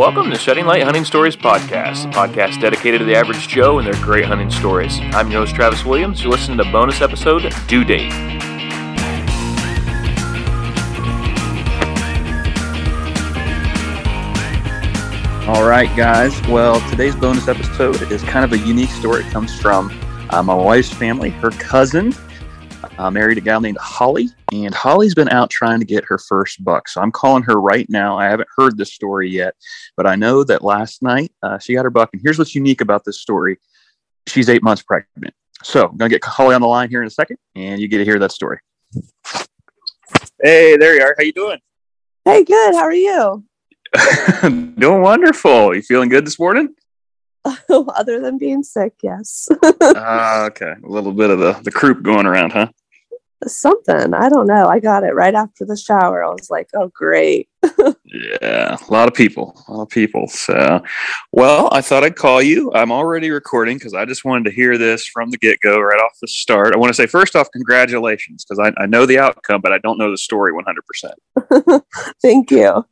Welcome to Shedding Light Hunting Stories Podcast, a podcast dedicated to the average Joe and their great hunting stories. I'm your host, Travis Williams. You're listening to bonus episode Due Date. All right, guys. Well, today's bonus episode is kind of a unique story. It comes from uh, my wife's family. Her cousin uh, married a gal named Holly, and Holly's been out trying to get her first buck. So I'm calling her right now. I haven't heard this story yet, but I know that last night uh, she got her buck. And here's what's unique about this story she's eight months pregnant. So I'm going to get Holly on the line here in a second, and you get to hear that story. Hey, there you are. How you doing? Hey, good. How are you? Doing wonderful. You feeling good this morning? Other than being sick, yes. uh, okay. A little bit of the, the croup going around, huh? Something. I don't know. I got it right after the shower. I was like, oh, great. yeah. A lot of people. A lot of people. So, well, I thought I'd call you. I'm already recording because I just wanted to hear this from the get go, right off the start. I want to say, first off, congratulations because I, I know the outcome, but I don't know the story 100%. Thank you.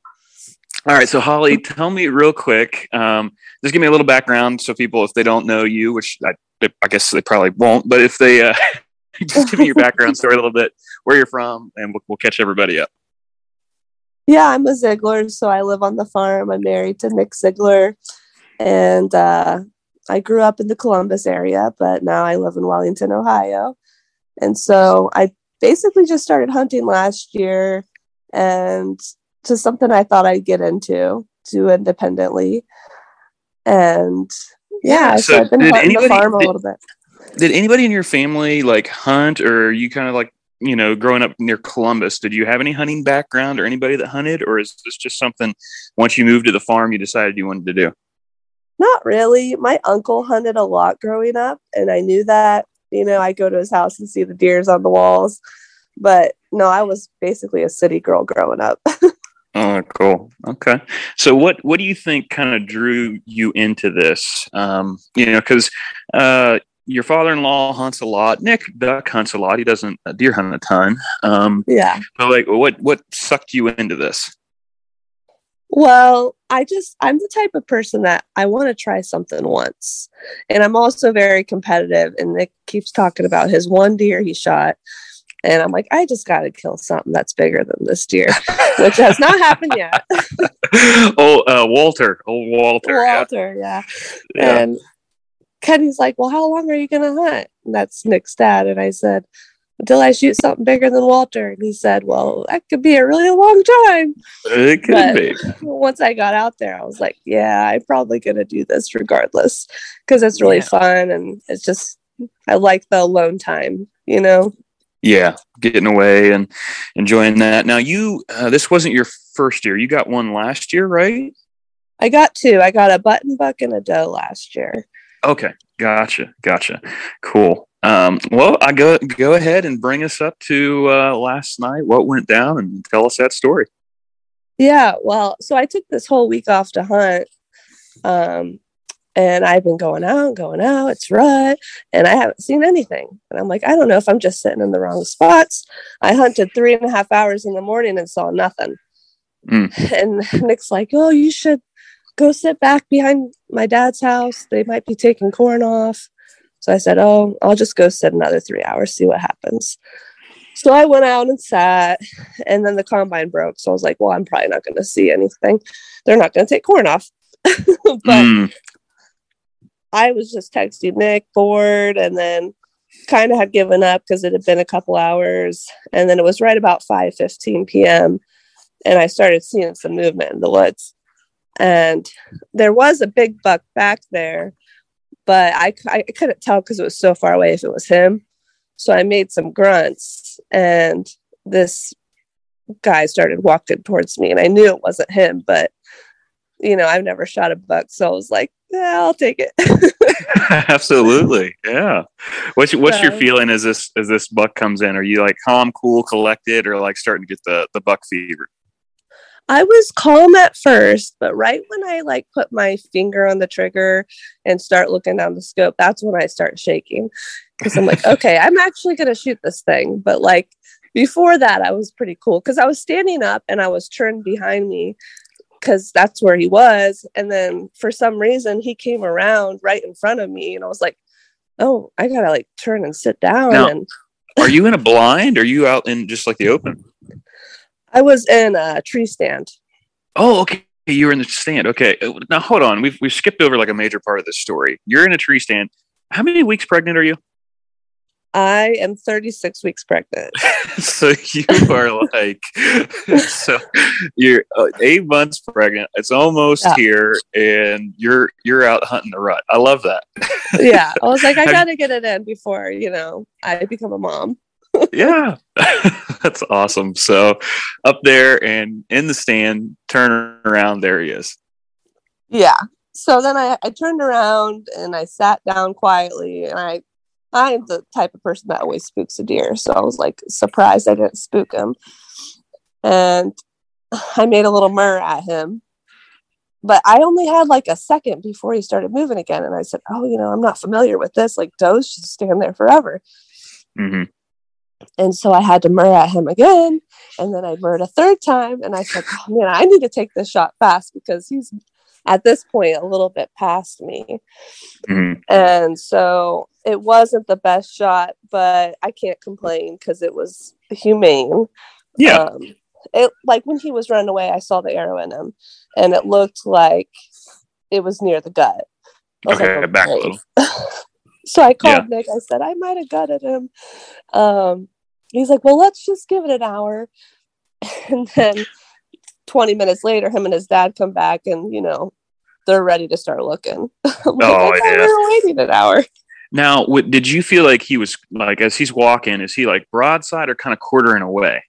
All right, so Holly, tell me real quick. Um, just give me a little background, so people, if they don't know you, which I, I guess they probably won't, but if they uh, just give me your background story a little bit, where you're from, and we'll, we'll catch everybody up. Yeah, I'm a Ziegler, so I live on the farm. I'm married to Nick Ziegler, and uh, I grew up in the Columbus area, but now I live in Wellington, Ohio. And so I basically just started hunting last year, and to something I thought I'd get into, do independently. And yeah, so, so I've been hunting anybody, the farm a did, little bit. Did anybody in your family like hunt or you kind of like, you know, growing up near Columbus, did you have any hunting background or anybody that hunted? Or is this just something once you moved to the farm you decided you wanted to do? Not really. My uncle hunted a lot growing up, and I knew that. You know, I go to his house and see the deers on the walls. But no, I was basically a city girl growing up. Oh, cool. Okay. So, what what do you think kind of drew you into this? Um, you know, because uh, your father-in-law hunts a lot. Nick duck hunts a lot. He doesn't deer hunt a ton. Um, yeah. But like, what what sucked you into this? Well, I just I'm the type of person that I want to try something once, and I'm also very competitive. And Nick keeps talking about his one deer he shot and I'm like, I just got to kill something that's bigger than this deer, which has not happened yet. oh, uh, Walter. Oh, Walter. Walter, yeah. yeah. yeah. And Kenny's like, Well, how long are you going to hunt? And that's Nick's dad. And I said, Until I shoot something bigger than Walter. And he said, Well, that could be a really long time. It could but be. Once I got out there, I was like, Yeah, I'm probably going to do this regardless because it's really yeah. fun. And it's just, I like the alone time, you know? yeah getting away and enjoying that now you uh, this wasn't your first year you got one last year right i got two i got a button buck and a doe last year okay gotcha gotcha cool um, well i go go ahead and bring us up to uh, last night what went down and tell us that story yeah well so i took this whole week off to hunt um, and I've been going out, going out, it's rut, and I haven't seen anything. And I'm like, I don't know if I'm just sitting in the wrong spots. I hunted three and a half hours in the morning and saw nothing. Mm. And Nick's like, Oh, you should go sit back behind my dad's house. They might be taking corn off. So I said, Oh, I'll just go sit another three hours, see what happens. So I went out and sat, and then the combine broke. So I was like, Well, I'm probably not going to see anything. They're not going to take corn off. but mm. I was just texting Nick bored and then kind of had given up because it had been a couple hours. And then it was right about 5 15 p.m. And I started seeing some movement in the woods. And there was a big buck back there, but I, I couldn't tell because it was so far away if it was him. So I made some grunts and this guy started walking towards me and I knew it wasn't him, but you know, I've never shot a buck. So I was like, yeah, I'll take it. Absolutely. Yeah. What's what's your feeling as this as this buck comes in? Are you like calm, cool, collected, or like starting to get the the buck fever? I was calm at first, but right when I like put my finger on the trigger and start looking down the scope, that's when I start shaking. Because I'm like, okay, I'm actually gonna shoot this thing. But like before that, I was pretty cool because I was standing up and I was turned behind me because that's where he was. And then for some reason, he came around right in front of me, and I was like, "Oh, I gotta like turn and sit down." Now- and Are you in a blind? Or are you out in just like the open? I was in a tree stand. Oh, okay. You were in the stand. Okay. Uh, Now hold on. We've we've skipped over like a major part of this story. You're in a tree stand. How many weeks pregnant are you? I am 36 weeks pregnant. so you are like so you're uh, eight months pregnant. It's almost Yeah. here, and you're you're out hunting the rut. I love that. yeah, I was like, I gotta get it in before you know I become a mom. Yeah, that's awesome. So up there and in the stand, turn around. There he is. Yeah. So then I, I turned around and I sat down quietly and I I am the type of person that always spooks a deer. So I was like surprised I didn't spook him. And I made a little murr at him. But I only had like a second before he started moving again. And I said, Oh, you know, I'm not familiar with this. Like does just stand there forever. hmm And so I had to murr at him again. And then I murred a third time. And I said, oh, man, I need to take this shot fast because he's at this point a little bit past me. hmm And so it wasn't the best shot, but I can't complain because it was humane. Yeah. Um, it like when he was running away, I saw the arrow in him and it looked like it was near the gut. I was okay. back a little. So I called Nick. I said, I might have gutted him. Um, he's like, Well, let's just give it an hour. And then 20 minutes later, him and his dad come back and, you know, they're ready to start looking. Like, Oh, yeah. we were waiting an hour. Now, what, did you feel like he was like as he's walking? Is he like broadside or kind of quartering away?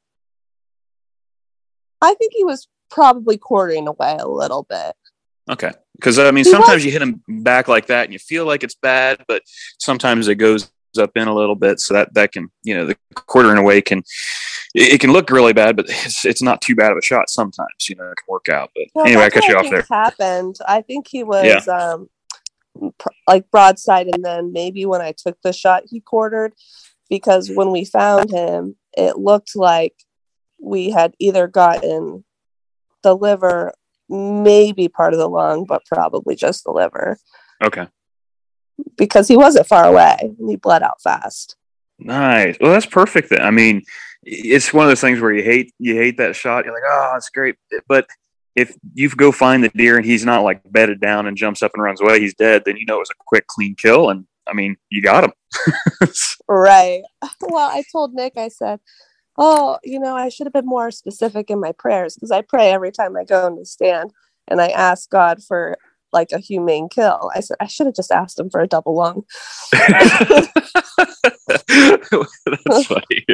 I think he was probably quartering away a little bit. Okay. Because I mean, He sometimes was- you hit him back like that, and you feel like it's bad, but sometimes it goes up in a little bit, so that that can you know the quarter quartering away can it, can look really bad, but it's it's not too bad of a shot. Sometimes you know it can work out. But Well, anyway, I cut you off there. Happened. I think he was Yeah. um, pr- like broadside, and then maybe when I took the shot, he quartered because when we found him, it looked like we had either gotten the liver, maybe part of the lung, but probably just the liver Okay. because he wasn't far away and he bled out fast. Nice. Well, that's perfect. Then. I mean, it's one of those things where you hate you hate that shot. You're like, oh, it's great, but if you go find the deer and he's not like bedded down and jumps up and runs away, he's dead. Then you know it was a quick, clean kill, and I mean, you got him. Right. Well, I told Nick, I said, Oh, you know, I should have been more specific in my prayers because I pray every time I go in the stand and I ask God for like a humane kill. I said, I should have just asked him for a double lung. That's funny.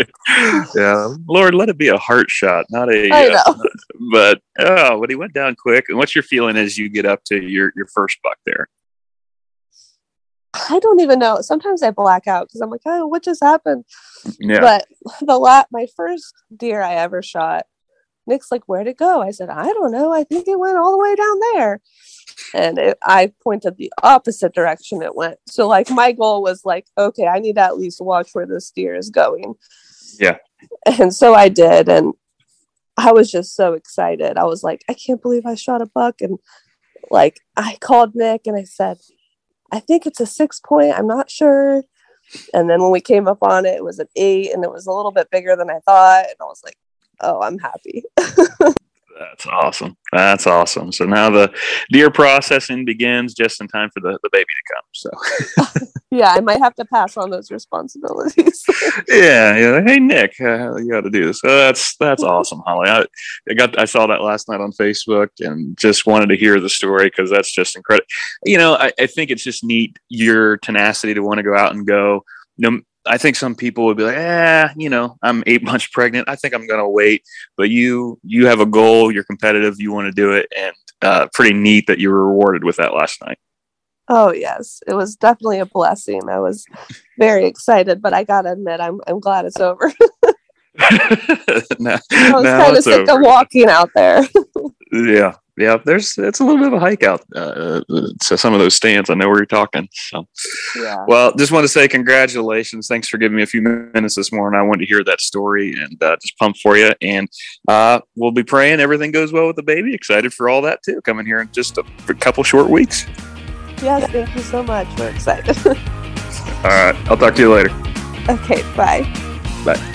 Yeah, Lord, let it be a heart shot, not a. I uh, know. but oh, but he went down quick. And what's your feeling as you get up to your your first buck there? I don't even know. Sometimes I black out because I'm like, oh, what just happened? Yeah. But the lot, my first deer I ever shot, Nick's like, where'd it go? I said, I don't know. I think it went all the way down there. And it, I pointed the opposite direction it went. So, like, my goal was like, okay, I need to at least watch where this deer is going. Yeah. And so I did. And I was just so excited. I was like, I can't believe I shot a buck. And like, I called Nick and I said, I think it's a six point. I'm not sure. And then when we came up on it, it was an eight and it was a little bit bigger than I thought. And I was like, oh, I'm happy. That's awesome. That's awesome. So now the deer processing begins just in time for the, the baby to come. So yeah, I might have to pass on those responsibilities. yeah, yeah. Hey Nick, uh, you got to do this. Uh, that's that's awesome, Holly. I, I got I saw that last night on Facebook and just wanted to hear the story because that's just incredible. You know, I, I think it's just neat your tenacity to want to go out and go. You know, I think some people would be like, eh, you know, I'm eight months pregnant. I think I'm going to wait. But you you have a goal. You're competitive. You want to do it, and uh, pretty neat that you were rewarded with that last night. oh yes, it was definitely a blessing. I was very excited, but I gotta admit, I'm I'm glad it's over. I was kind of sick over. of walking out there. Yeah, yeah. There's it's a little bit of a hike out uh, to some of those stands. I know where you're talking. So, Yeah. well, just want to say congratulations. Thanks for giving me a few minutes this morning. I wanted to hear that story and uh, just pumped for you. And uh, we'll be praying everything goes well with the baby. Excited for all that too. Coming here in just a, a couple short weeks. Yes, thank you so much. We're excited. All right, I'll talk to you later. okay, bye. Bye.